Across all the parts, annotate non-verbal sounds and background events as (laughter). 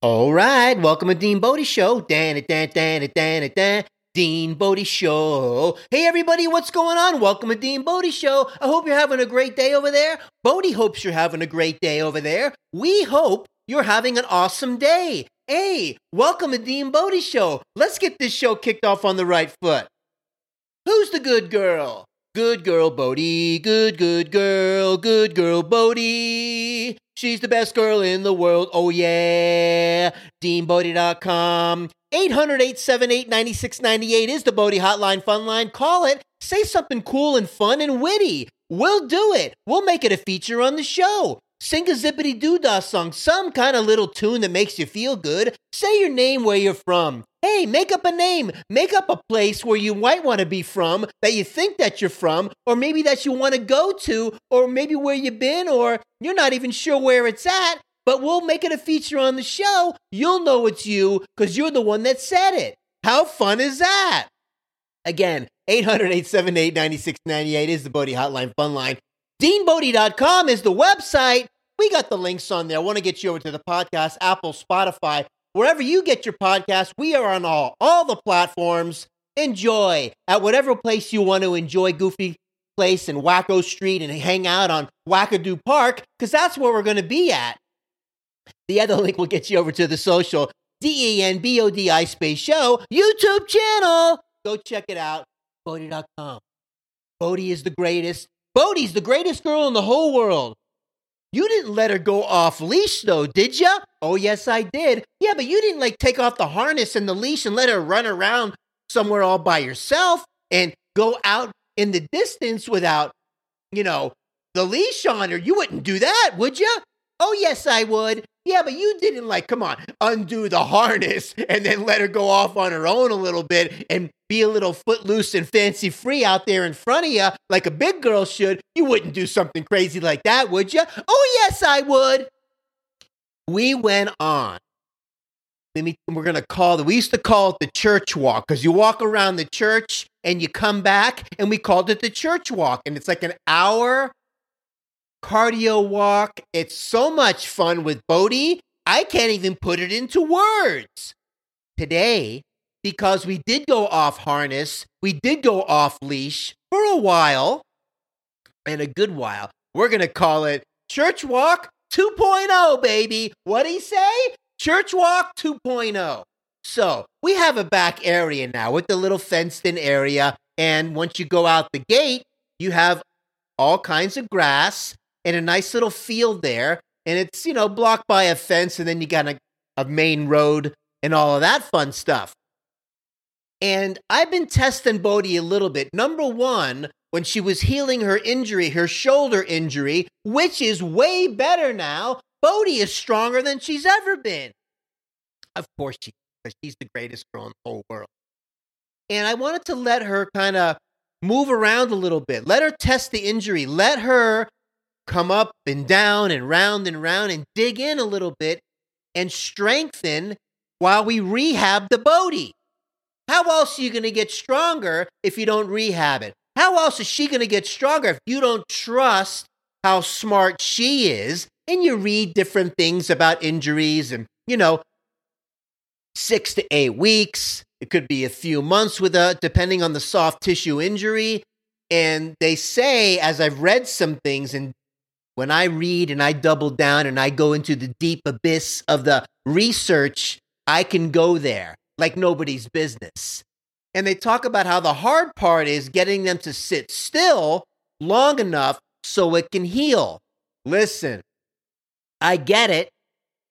All right, welcome to Dean Bodie Show. Dan it, dan dan it, dan it, dan. Dean Bodie Show. Hey everybody, what's going on? Welcome to Dean Bodie Show. I hope you're having a great day over there. Bodie hopes you're having a great day over there. We hope you're having an awesome day. Hey, welcome to Dean Bodie Show. Let's get this show kicked off on the right foot. Who's the good girl? Good girl Bodie, good, good girl, good girl Bodie. She's the best girl in the world. Oh, yeah. DeanBodie.com. 800 878 9698 is the Bodie Hotline Fun Line. Call it. Say something cool and fun and witty. We'll do it. We'll make it a feature on the show. Sing a zippity doo dah song, some kind of little tune that makes you feel good. Say your name, where you're from. Hey, make up a name. Make up a place where you might want to be from, that you think that you're from, or maybe that you want to go to, or maybe where you've been, or you're not even sure where it's at. But we'll make it a feature on the show. You'll know it's you because you're the one that said it. How fun is that? Again, 800 878 9698 is the Bodie Hotline Fun Line. DeanBodie.com is the website. We got the links on there. I want to get you over to the podcast, Apple, Spotify, wherever you get your podcast. We are on all, all the platforms. Enjoy at whatever place you want to enjoy Goofy Place and Wacko Street and hang out on Wackadoo Park because that's where we're going to be at. The other (laughs) link will get you over to the social D E N B O D I space show YouTube channel. Go check it out. Bodie.com. Bodie is the greatest. Bodie's the greatest girl in the whole world. You didn't let her go off leash though, did ya? Oh, yes, I did. Yeah, but you didn't like take off the harness and the leash and let her run around somewhere all by yourself and go out in the distance without, you know, the leash on her. You wouldn't do that, would you? Oh, yes, I would. Yeah, but you didn't like, come on, undo the harness (laughs) and then let her go off on her own a little bit and be a little footloose and fancy free out there in front of you like a big girl should. You wouldn't do something crazy like that, would you? Oh, yes, I would. We went on. We're going to call it, we used to call it the church walk because you walk around the church and you come back and we called it the church walk. And it's like an hour cardio walk. It's so much fun with Bodie. I can't even put it into words. Today, because we did go off harness, we did go off leash for a while, and a good while. We're going to call it Church Walk 2.0, baby. What do you say? Church Walk 2.0. So we have a back area now with the little fenced in area. And once you go out the gate, you have all kinds of grass and a nice little field there. And it's, you know, blocked by a fence. And then you got a, a main road and all of that fun stuff. And I've been testing Bodie a little bit. Number one, when she was healing her injury, her shoulder injury, which is way better now, Bodie is stronger than she's ever been. Of course, she, because she's the greatest girl in the whole world. And I wanted to let her kind of move around a little bit. Let her test the injury. Let her come up and down and round and round and dig in a little bit and strengthen while we rehab the Bodie. How else are you going to get stronger if you don't rehab it? How else is she going to get stronger if you don't trust how smart she is and you read different things about injuries and, you know, six to eight weeks. It could be a few months with a, depending on the soft tissue injury. And they say, as I've read some things, and when I read and I double down and I go into the deep abyss of the research, I can go there like nobody's business. And they talk about how the hard part is getting them to sit still long enough so it can heal. Listen, I get it,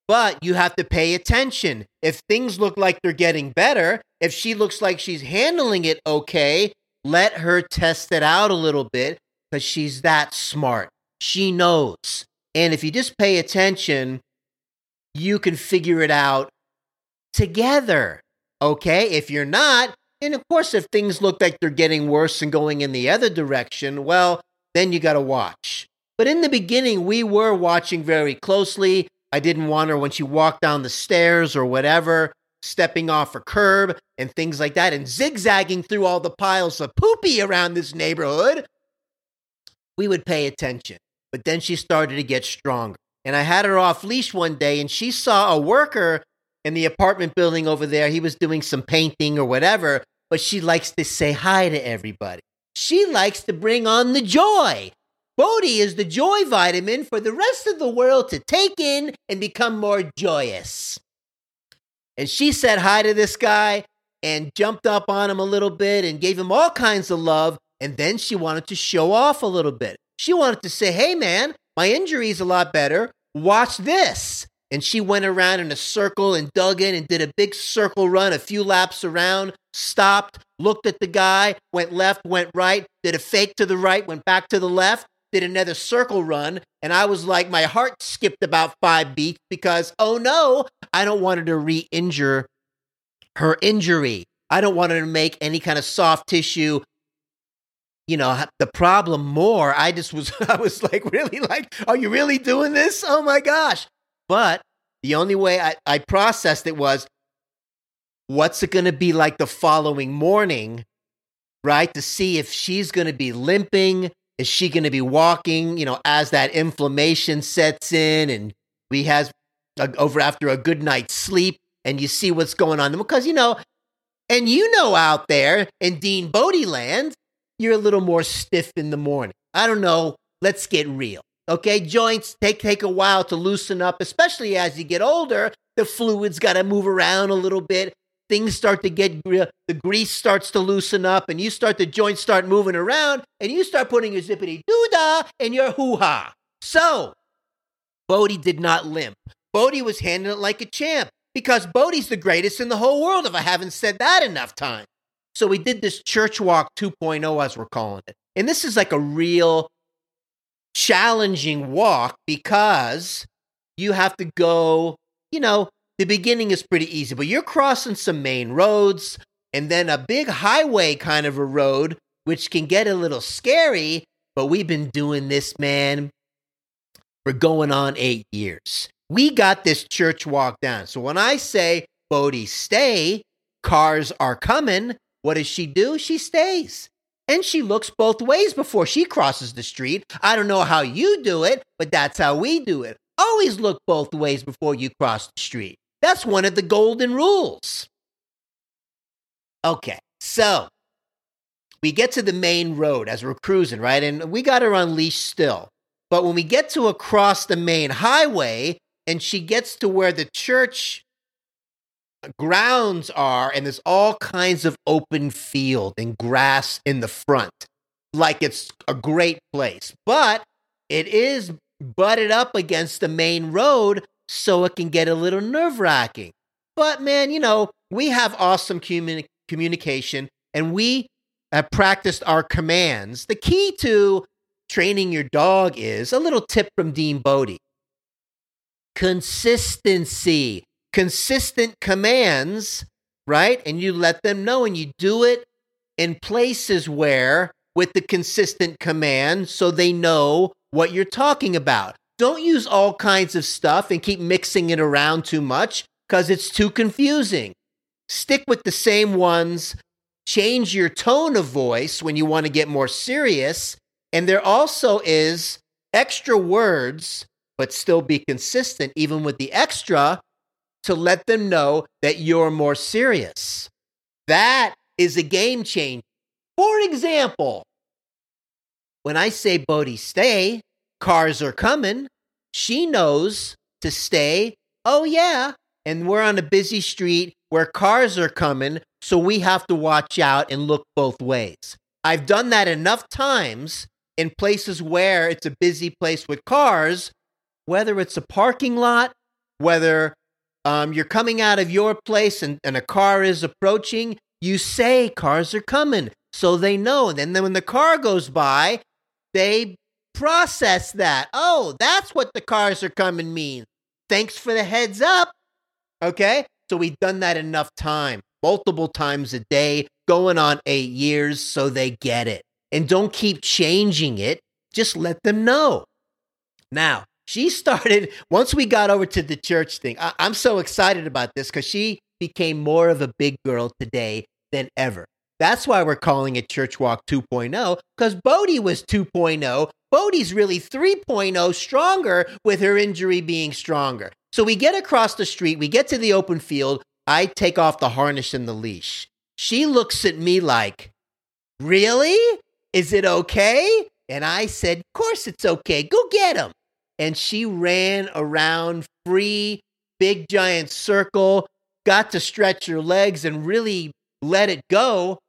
but you have to pay attention. If things look like they're getting better, if she looks like she's handling it okay, let her test it out a little bit because she's that smart. She knows. And if you just pay attention, you can figure it out together. Okay. If you're not, and of course, if things look like they're getting worse and going in the other direction, well, then you got to watch. But in the beginning, we were watching very closely. I didn't want her when she walked down the stairs or whatever, stepping off a curb and things like that, and zigzagging through all the piles of poopy around this neighborhood. We would pay attention. But then she started to get stronger. And I had her off leash one day, and she saw a worker in the apartment building over there. He was doing some painting or whatever, but she likes to say hi to everybody. She likes to bring on the joy. Bodie is the joy vitamin for the rest of the world to take in and become more joyous. And she said hi to this guy and jumped up on him a little bit and gave him all kinds of love. And then she wanted to show off a little bit. She wanted to say, hey, man, my injury is a lot better. Watch this. And she went around in a circle and dug in and did a big circle run, a few laps around, stopped, looked at the guy, went left, went right, did a fake to the right, went back to the left, did another circle run. And I was like, my heart skipped about five beats because, oh no, I don't want her to re injure her injury. I don't want her to make any kind of soft tissue you know the problem more i just was (laughs) i was like really like are you really doing this? Oh my gosh. But the only way i, I processed it was what's it going to be like the following morning right to see if she's going to be limping is she going to be walking you know as that inflammation sets in and we has a, over after a good night's sleep and you see what's going on. Because you know and you know out there in dean bodie land you're a little more stiff in the morning. I don't know. Let's get real okay? Joints take take a while to loosen up especially as you get older. The fluids got to move around a little bit. Things start to get the grease starts to loosen up and you start the joints start moving around and you start putting your zippity doo dah in your hoo ha so bodie did not limp. Bodie was handling it like a champ because Bodie's the greatest in the whole world if I haven't said that enough times. So we did this church walk 2.0, as we're calling it. And this is like a real challenging walk because you have to go, you know, the beginning is pretty easy, but you're crossing some main roads and then a big highway kind of a road, which can get a little scary. But we've been doing this, man, for going on eight years. We got this church walk down. So when I say, Bodie, stay, cars are coming, what does she do? She stays. And she looks both ways before she crosses the street. I don't know how you do it, but that's how we do it. Always look both ways before you cross the street. That's one of the golden rules. Okay, so we get to the main road as we're cruising, right? And we got her on leash still. But when we get to across the main highway, and she gets to where the church grounds are and there's all kinds of open field and grass in the front like it's a great place but it is butted up against the main road so it can get a little nerve-wracking. But man you know we have awesome communi- communication and we have practiced our commands. The key to training your dog is a little tip from dean bodie. Consistency, consistent commands, right? And you let them know and you do it in places where with the consistent command so they know what you're talking about. Don't use all kinds of stuff and keep mixing it around too much because it's too confusing. Stick with the same ones. Change your tone of voice when you want to get more serious. And there also is extra words but still be consistent, even with the extra, to let them know that you're more serious. That is a game changer. For example, when I say Bodie, stay, cars are coming, she knows to stay. Oh, yeah. And we're on a busy street where cars are coming, so we have to watch out and look both ways. I've done that enough times in places where it's a busy place with cars whether it's a parking lot, whether um, you're coming out of your place and, and a car is approaching, you say cars are coming so they know. And then when the car goes by, they process that. Oh, that's what the cars are coming means. Thanks for the heads up. Okay. So we've done that enough time, multiple times a day, going on eight years, so they get it. And don't keep changing it. Just let them know. Now, she started once we got over to the church thing. I, am so excited about this because she became more of a big girl today than ever. That's why we're calling it Church Walk 2.0, because Bodie was 2.0. Bodie's really 3.0 stronger with her injury being stronger. So we get across the street, we get to the open field. I take off the harness and the leash. She looks at me like, Really? Is it okay? And I said, course it's okay. Go get him. And she ran around free, big giant circle, got to stretch her legs and really let it go.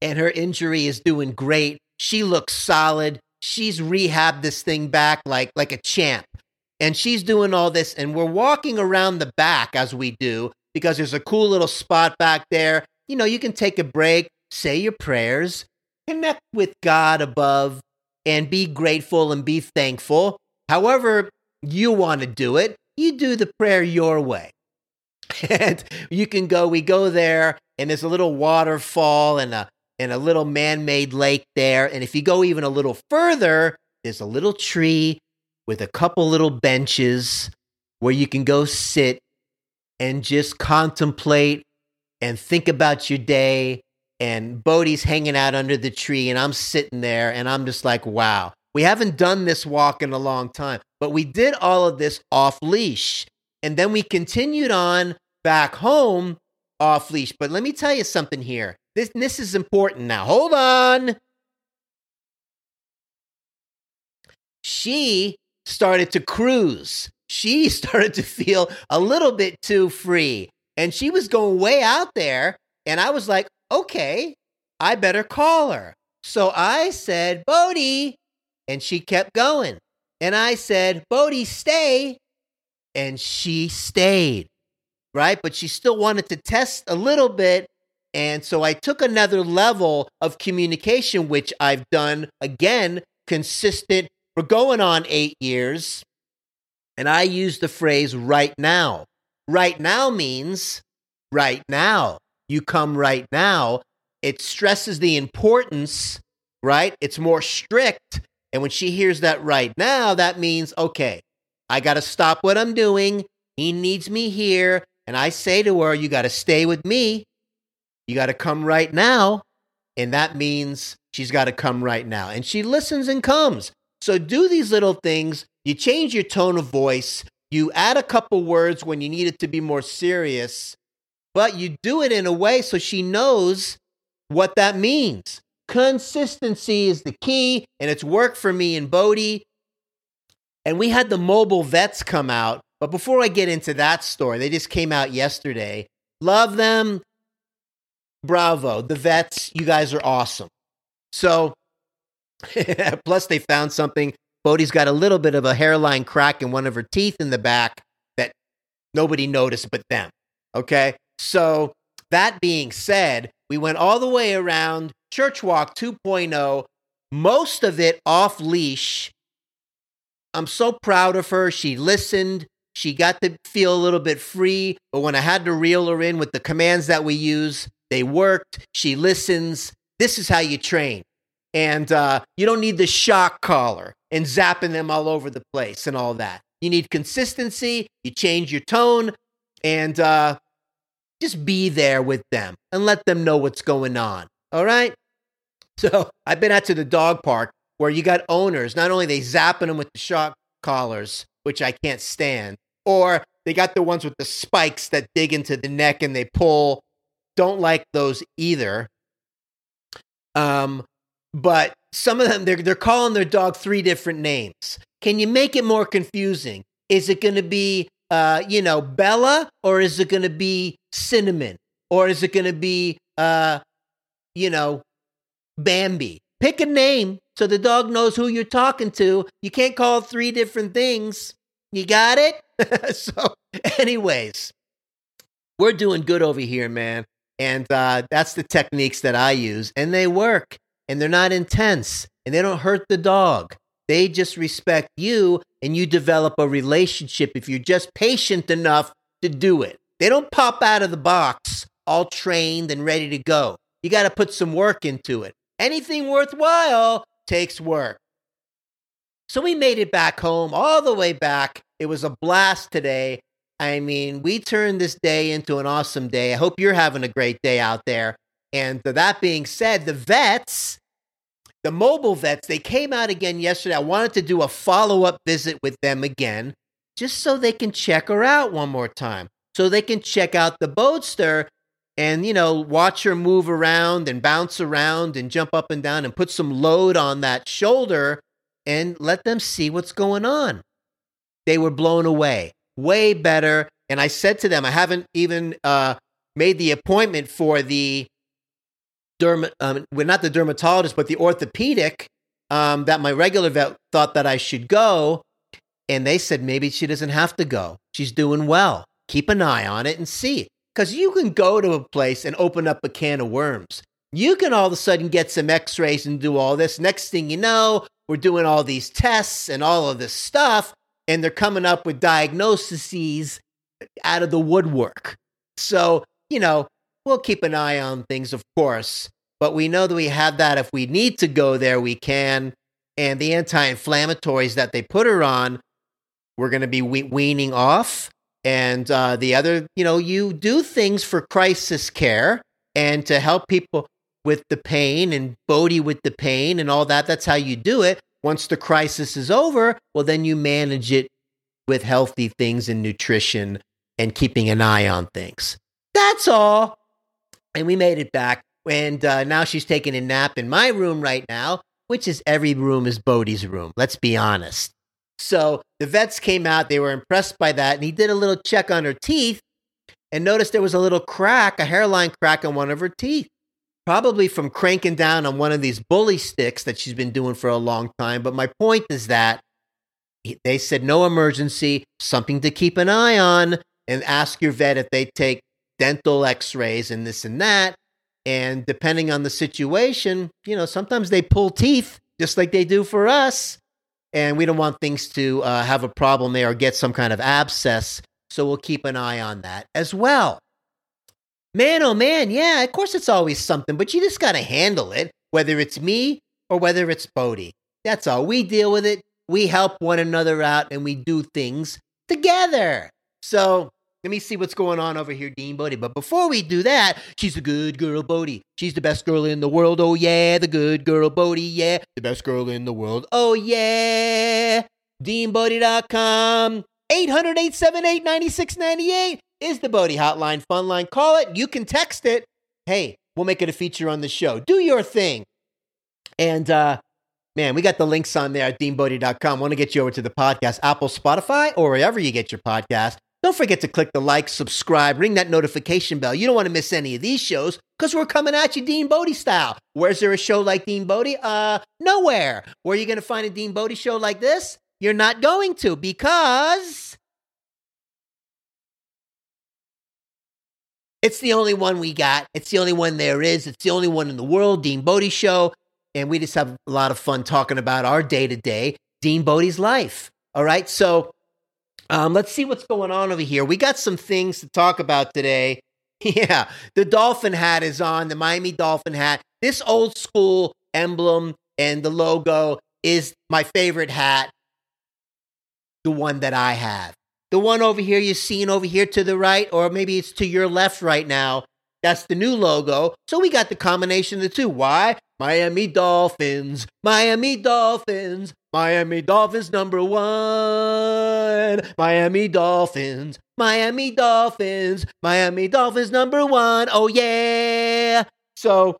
And her injury is doing great. She looks solid. She's rehabbed this thing back like like a champ. And she's doing all this and we're walking around the back as we do because there's a cool little spot back there. You know, you can take a break, say your prayers, connect with God above and be grateful and be thankful. However, you want to do it, you do the prayer your way. and you can go, we go there, and there's a little waterfall and a and a little man-made lake there. And if you go even a little further, there's a little tree with a couple little benches where you can go sit and just contemplate and think about your day. And Bodie's hanging out under the tree, and I'm sitting there, and I'm just like, wow. We haven't done this walk in a long time, but we did all of this off leash. And then we continued on back home off leash. But let me tell you something here. This, this is important now. Hold on. She started to cruise. She (laughs) started to feel a little bit too free. And she was going way out there. And I was like, okay, I better call her. So I said, Bodie, and she kept going. And I said, Bodie, stay. And she stayed, right? But she still wanted to test a little bit. And so I took another level of communication, which I've done again, consistent. We're going on eight years. And I use the phrase right now. Right now means right now. You come right now. It stresses the importance, right? It's more strict and when she hears that right now, that means, okay, I got to stop what I'm doing. He needs me here. And I say to her, you got to stay with me. You got to come right now. And that means she's got to come right now. And she listens and comes. So do these little things. You change your tone of voice. You add a couple words when you need it to be more serious, but you do it in a way so she knows what that means. Consistency is the key, and it's worked for me and Bodie. And we had the mobile vets come out. But before I get into that story, they just came out yesterday. Love them. Bravo. The vets, you guys are awesome. So, (laughs) plus they found something. Bodie's got a little bit of a hairline crack in one of her teeth in the back that nobody noticed but them. Okay. So, that being said, we went all the way around Church Walk 2.0, most of it off leash. I'm so proud of her. She listened. She got to feel a little bit free. But when I had to reel her in with the commands that we use, they worked. She listens. This is how you train. And uh, you don't need the shock collar and zapping them all over the place and all that. You need consistency. You change your tone and uh, just be there with them and let them know what's going on. All right. So (laughs) I've been out to the dog park where you got owners, not only they zapping them with the shock collars, which I can't stand, or they got the ones with the spikes that dig into the neck and they pull. Don't like those either. Um, but some of them they're they're calling their dog three different names. Can you make it more confusing? Is it going to be uh, you know, Bella or is it going to be Cinnamon or is it going to be uh, you know, Bambi. Pick a name so the dog knows who you're talking to. You can't call three different things. You got it? (laughs) so, anyways, we're doing good over here, man. And uh, that's the techniques that I use. And they work. And they're not intense. And they don't hurt the dog. They just respect you and you develop a relationship if you're just patient enough to do it. They don't pop out of the box all trained and ready to go. You got to put some work into it. Anything worthwhile takes work. So we made it back home, all the way back. It was a blast today. I mean, we turned this day into an awesome day. I hope you're having a great day out there. And that being said, the vets, the mobile vets, they came out again yesterday. I wanted to do a follow up visit with them again, just so they can check her out one more time. So they can check out the Boatster and, you know, watch her move around and bounce around and jump up and down and put some load on that shoulder and let them see what's going on. They were blown away, way better. And I said to them, I haven't even uh, made the appointment for the derm, um, well, not the dermatologist, but the orthopedic um, that my regular vet thought that I should go. And they said maybe she doesn't have to go. She's doing well. Keep an eye on it and see. Because you can go to a place and open up a can of worms. You can all of a sudden get some x rays and do all this. Next thing you know, we're doing all these tests and all of this stuff, and they're coming up with diagnoses out of the woodwork. So, you know, we'll keep an eye on things, of course, but we know that we have that. If we need to go there, we can. And the anti inflammatories that they put her on, we're going to be we- weaning off. And uh, the other, you know, you do things for crisis care and to help people with the pain and Bodie with the pain and all that. That's how you do it. Once the crisis is over, well, then you manage it with healthy things and nutrition and keeping an eye on things. That's all. And we made it back. And uh, now she's taking a nap in my room right now, which is every room is Bodie's room. Let's be honest. So the vets came out. They were impressed by that. And he did a little check on her teeth and noticed there was a little crack, a hairline crack on one of her teeth. Probably from cranking down on one of these bully sticks that she's been doing for a long time. But my point is that they said no emergency, something to keep an eye on, and ask your vet if they take dental x rays and this and that. And depending on the situation, you know, sometimes they pull teeth just like they do for us. And we don't want things to uh, have a problem there or get some kind of abscess. So we'll keep an eye on that as well. Man, oh man, yeah, of course it's always something, but you just got to handle it, whether it's me or whether it's Bodie. That's all. We deal with it, we help one another out, and we do things together. So let me see what's going on over here, Dean Bodie. But before we do that, she's a good girl, Bodie. She's the best girl in the world. Oh, yeah. The good girl, Bodie. Yeah. The best girl in the world. Oh, yeah. DeanBodie.com. 800 878 9698 is the Bodie hotline, fun line. Call it. You can text it. Hey, we'll make it a feature on the show. Do your thing. And, uh, Man, we got the links on there at deanbodie.com. Want to get you over to the podcast, Apple, Spotify, or wherever you get your podcast. Don't forget to click the like, subscribe, ring that notification bell. You don't want to miss any of these shows because we're coming at you Dean Bodie style. Where's there a show like Dean Bodie? Uh, nowhere. Where are you going to find a Dean Bodie show like this? You're not going to because it's the only one we got. It's the only one there is. It's the only one in the world, Dean Bodie show. And we just have a lot of fun talking about our day to day, Dean Bodie's life. All right. So um, let's see what's going on over here. We got some things to talk about today. (laughs) Yeah, the dolphin hat is on, the Miami Dolphin hat. This old school emblem and the logo is my favorite hat, the one that I have. The one over here you're seeing over here to the right, or maybe it's to your left right now. That's the new logo. So we got the combination of the two. Why? Miami Dolphins, Miami Dolphins, Miami Dolphins number one. Miami Dolphins, Miami Dolphins, Miami Dolphins number one. Oh, yeah. So,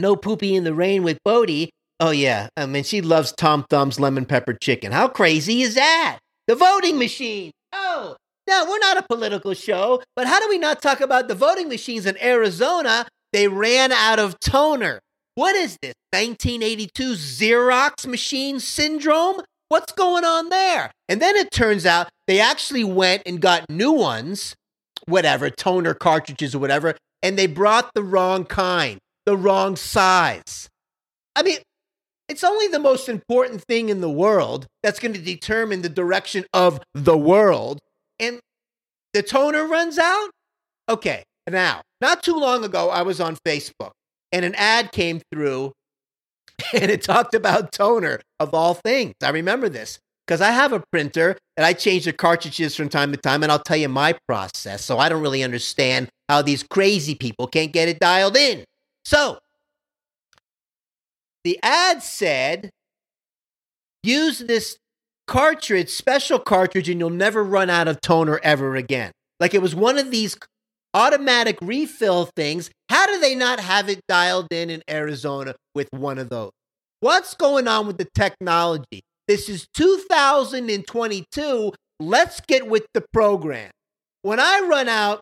no poopy in the rain with Bodie. Oh, yeah. I mean, she loves Tom Thumb's lemon pepper chicken. How crazy is that? The voting machine. Oh, now, we're not a political show, but how do we not talk about the voting machines in Arizona? They ran out of toner. What is this? 1982 Xerox machine syndrome? What's going on there? And then it turns out they actually went and got new ones, whatever, toner cartridges or whatever, and they brought the wrong kind, the wrong size. I mean, it's only the most important thing in the world that's going to determine the direction of the world. And the toner runs out? Okay, now, not too long ago, I was on Facebook and an ad came through (laughs) and it talked about toner of all things. I remember this because I have a printer and I change the cartridges from time to time, and I'll tell you my process. So I don't really understand how these crazy people can't get it dialed in. So, the ad said use this cartridge, special cartridge, and you'll never run out of toner ever again. Like it was one of these automatic refill things. How do they not have it dialed in in Arizona with one of those? What's going on with the technology? This is 2022. Let's get with the program. When I run out,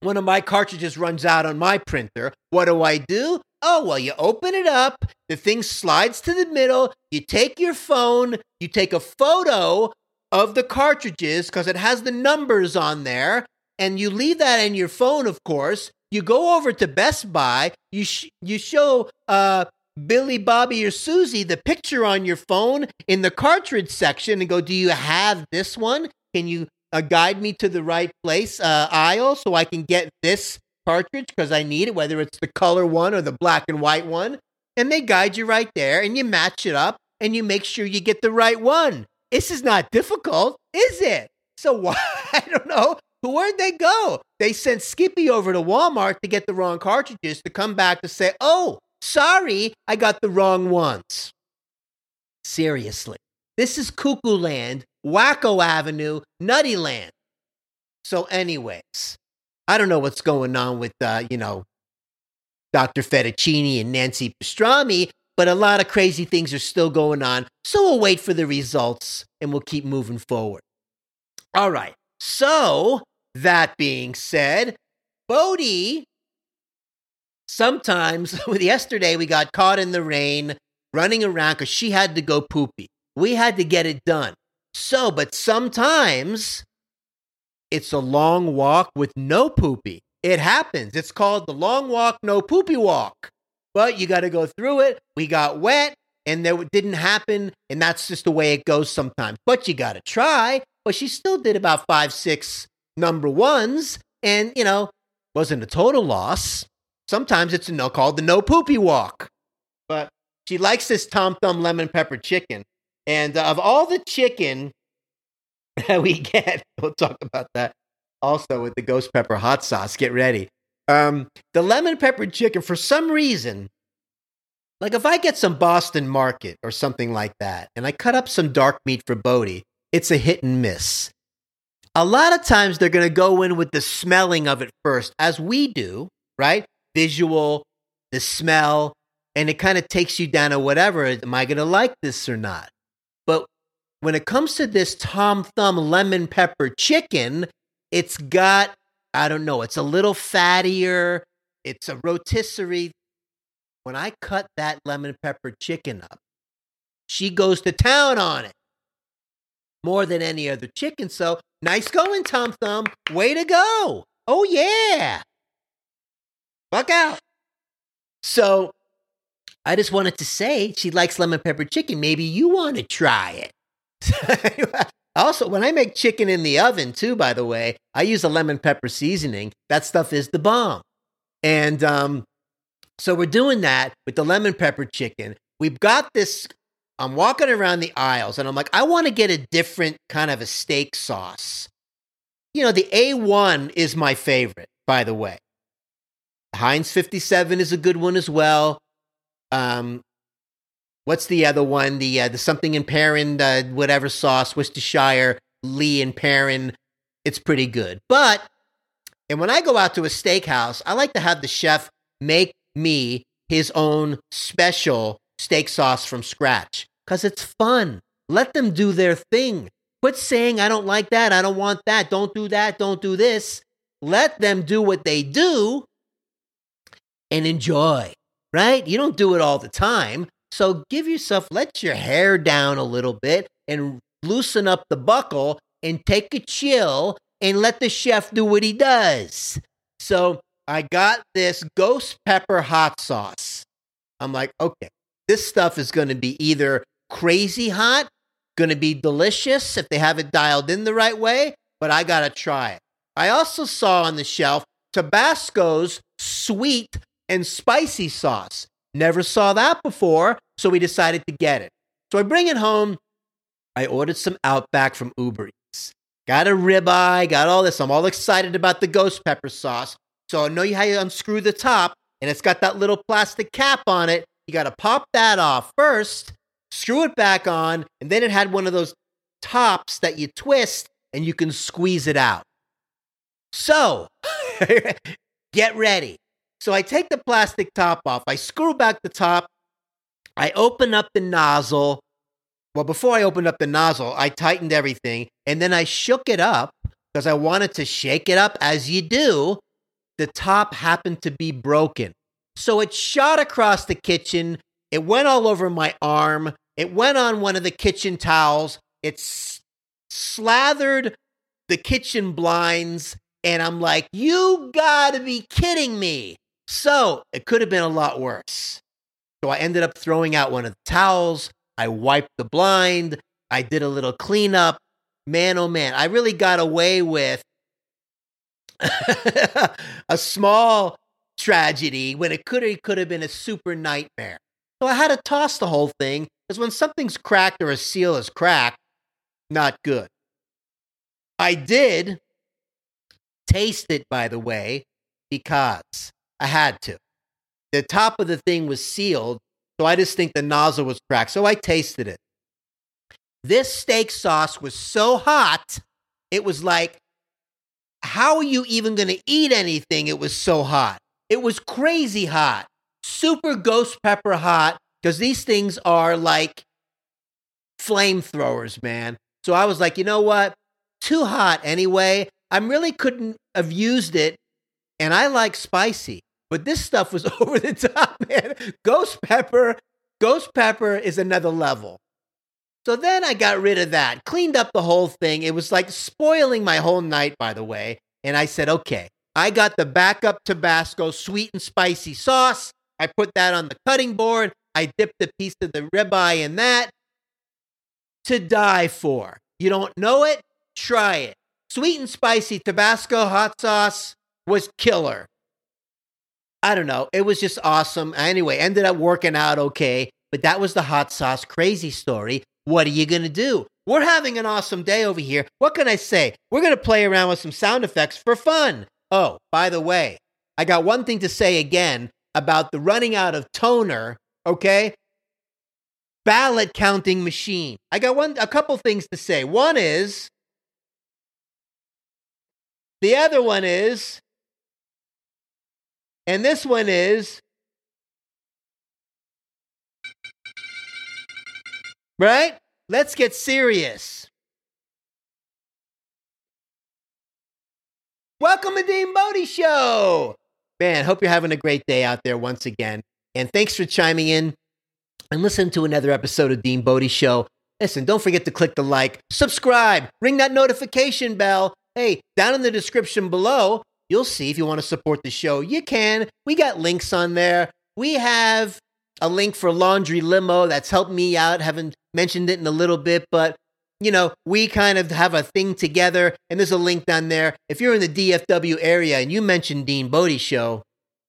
one of my cartridges runs out on my printer, what do I do? Oh, well, you open it up, the thing slides to the middle, you take your phone, you take a photo of the cartridges because it has the numbers on there, and you leave that in your phone, of course. You go over to Best Buy, you, sh- you show uh, Billy, Bobby, or Susie the picture on your phone in the cartridge section and go, Do you have this one? Can you uh, guide me to the right place, uh, aisle, so I can get this cartridge because I need it, whether it's the color one or the black and white one. And they guide you right there and you match it up and you make sure you get the right one. This is not difficult, is it? So (laughs) why? I don't know. Where'd they go? They sent Skippy over to Walmart to get the wrong cartridges to come back to say, oh, sorry, I got the wrong ones. Seriously. This is Cuckoo Land, Wacko Avenue, Nutty Land. So, anyways, I don't know what's going on with, uh, you know, Dr. Fettuccini and Nancy Pastrami, but a lot of crazy things are still going on. So we'll wait for the results and we'll keep moving forward. All right. So, that being said, Bodie, sometimes, (laughs) with yesterday we got caught in the rain running around because she had to go poopy. We had to get it done. So, but sometimes it's a long walk with no poopy. It happens. It's called the long walk, no poopy walk. But you got to go through it. We got wet and that didn't happen. And that's just the way it goes sometimes. But you got to try. But she still did about five, six number ones. And, you know, wasn't a total loss. Sometimes it's a no called the no poopy walk. But she likes this Tom Thumb lemon pepper chicken. And uh, of all the chicken (laughs) that we get. (laughs) We'll talk about that also with the ghost pepper hot sauce. Get ready. Um, the lemon pepper chicken, for some reason, like if I get some Boston Market or something like that, and I cut up some dark meat for Bodie, it's a hit and miss. A lot of times they're going to go in with the smelling of it first, as we do, right? Visual, the smell, and it kind of takes you down to whatever. Am I going to like this or not? But when it comes to this Tom Thumb lemon pepper chicken, it's got, I don't know, it's a little fattier. It's a rotisserie. When I cut that lemon pepper chicken up, she goes to town on it more than any other chicken. So nice going, Tom Thumb. Way to go. Oh, yeah. Fuck out. So I just wanted to say she likes lemon pepper chicken. Maybe you want to try it. (laughs) also, when I make chicken in the oven, too, by the way, I use a lemon pepper seasoning. That stuff is the bomb. And um, so we're doing that with the lemon pepper chicken. We've got this. I'm walking around the aisles and I'm like, I want to get a different kind of a steak sauce. You know, the A1 is my favorite, by the way. Heinz 57 is a good one as well. Um, what's the other one? The uh, the something in Perrin, uh, whatever sauce, Worcestershire, Lea and Perrin. It's pretty good. But and when I go out to a steakhouse, I like to have the chef make me his own special steak sauce from scratch because it's fun. Let them do their thing. Quit saying, I don't like that. I don't want that. Don't do that. Don't do this. Let them do what they do and enjoy, right? You don't do it all the time. So give yourself, let your hair down a little bit and loosen up the buckle and take a chill and let the chef do what he does. So I got this ghost pepper hot sauce. I'm like, okay, this stuff is going to be either crazy hot, going to be delicious if they have it dialed in the right way, but I got to try it. I also saw on the shelf Tabasco's sweet and spicy sauce. Never saw that before, so we decided to get it. So I bring it home. I ordered some Outback from Uber Eats. Got a ribeye, got all this. I'm all excited about the ghost pepper sauce. So I know how you unscrew the top and it's got that little plastic cap on it. You got to pop that off first, screw it back on, and then it had one of those tops that you twist and you can squeeze it out. So, (laughs) get ready. So I take the plastic top off, I screw back the top, I open up the nozzle. Well, before I opened up the nozzle, I tightened everything and then I shook it up because I wanted to shake it up as you do. The top happened to be broken. So it shot across the kitchen. It went all over my arm. It went on one of the kitchen towels. It slathered the kitchen blinds. And I'm like, you gotta be kidding me. So it could have been a lot worse. So I ended up throwing out one of the towels. I wiped the blind. I did a little cleanup. Man, oh man, I really got away with (laughs) a small tragedy when it could have could have been a super nightmare. So I had to toss the whole thing because when something's cracked or a seal is cracked, not good. I did taste it, by the way, because I had to. The top of the thing was sealed, so I just think the nozzle was cracked. So I tasted it. This steak sauce was so hot, it was like, how are you even going to eat anything? It was so hot. It was crazy hot, super ghost pepper hot, because these things are like flamethrowers, man. So I was like, you know what? Too hot anyway. I really couldn't have used it, and I like spicy. But this stuff was (laughs) over the top, man. Ghost pepper, ghost pepper is another level. So then I got rid of that, cleaned up the whole thing. It was like spoiling my whole night, by the way. And I said, okay, I got the backup Tabasco sweet and spicy sauce. I put that on the cutting board. I dipped a piece of the ribeye in that to die for. You don't know it? Try it. Sweet and spicy Tabasco hot sauce was killer. I don't know. It was just awesome. Anyway, ended up working out okay. But that was the hot sauce crazy story. What are you going to do? We're having an awesome day over here. What can I say? We're going to play around with some sound effects for fun. Oh, by the way, I got one thing to say again about the running out of toner, okay? Ballot counting machine. I got one a couple things to say. One is the other one is and this one is Right? Let's get serious. Welcome to Dean Bodie Show. Man, hope you're having a great day out there once again. And thanks for chiming in and listen to another episode of Dean Bodie Show. Listen, don't forget to click the like, subscribe, ring that notification bell. Hey, down in the description below, you'll see if you want to support the show, you can. We got links on there. We have a link for Laundry Limo that's helped me out. Haven't mentioned it in a little bit, but you know, we kind of have a thing together, and there's a link down there. If you're in the DFW area and you mention Dean Bodie Show,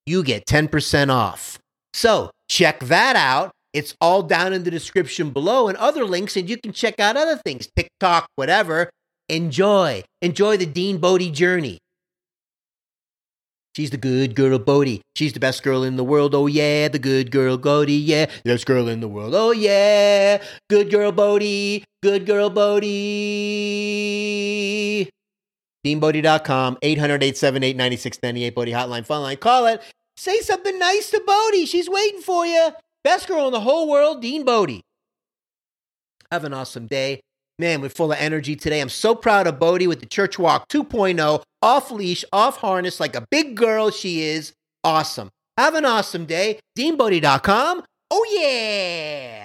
you get 10% off. So check that out. It's all down in the description below and other links, and you can check out other things, TikTok, whatever. Enjoy. Enjoy the Dean Bodie journey. She's the good girl, Bodie. She's the best girl in the world. Oh yeah, the good girl, Bodie. Yeah, the best girl in the world. Oh yeah, good girl, Bodie. Good girl, Bodie. DeanBodie.com, 800-878-9698, Bodie Hotline, phone line. Call it. Say something nice to Bodie. She's waiting for you. Best girl in the whole world, Dean Bodie. Have an awesome day. Man, we're full of energy today. I'm so proud of Bodie with the Church Walk 2.0, off leash, off harness, like a big girl she is. Awesome. Have an awesome day. DeanBodie.com. Oh, yeah.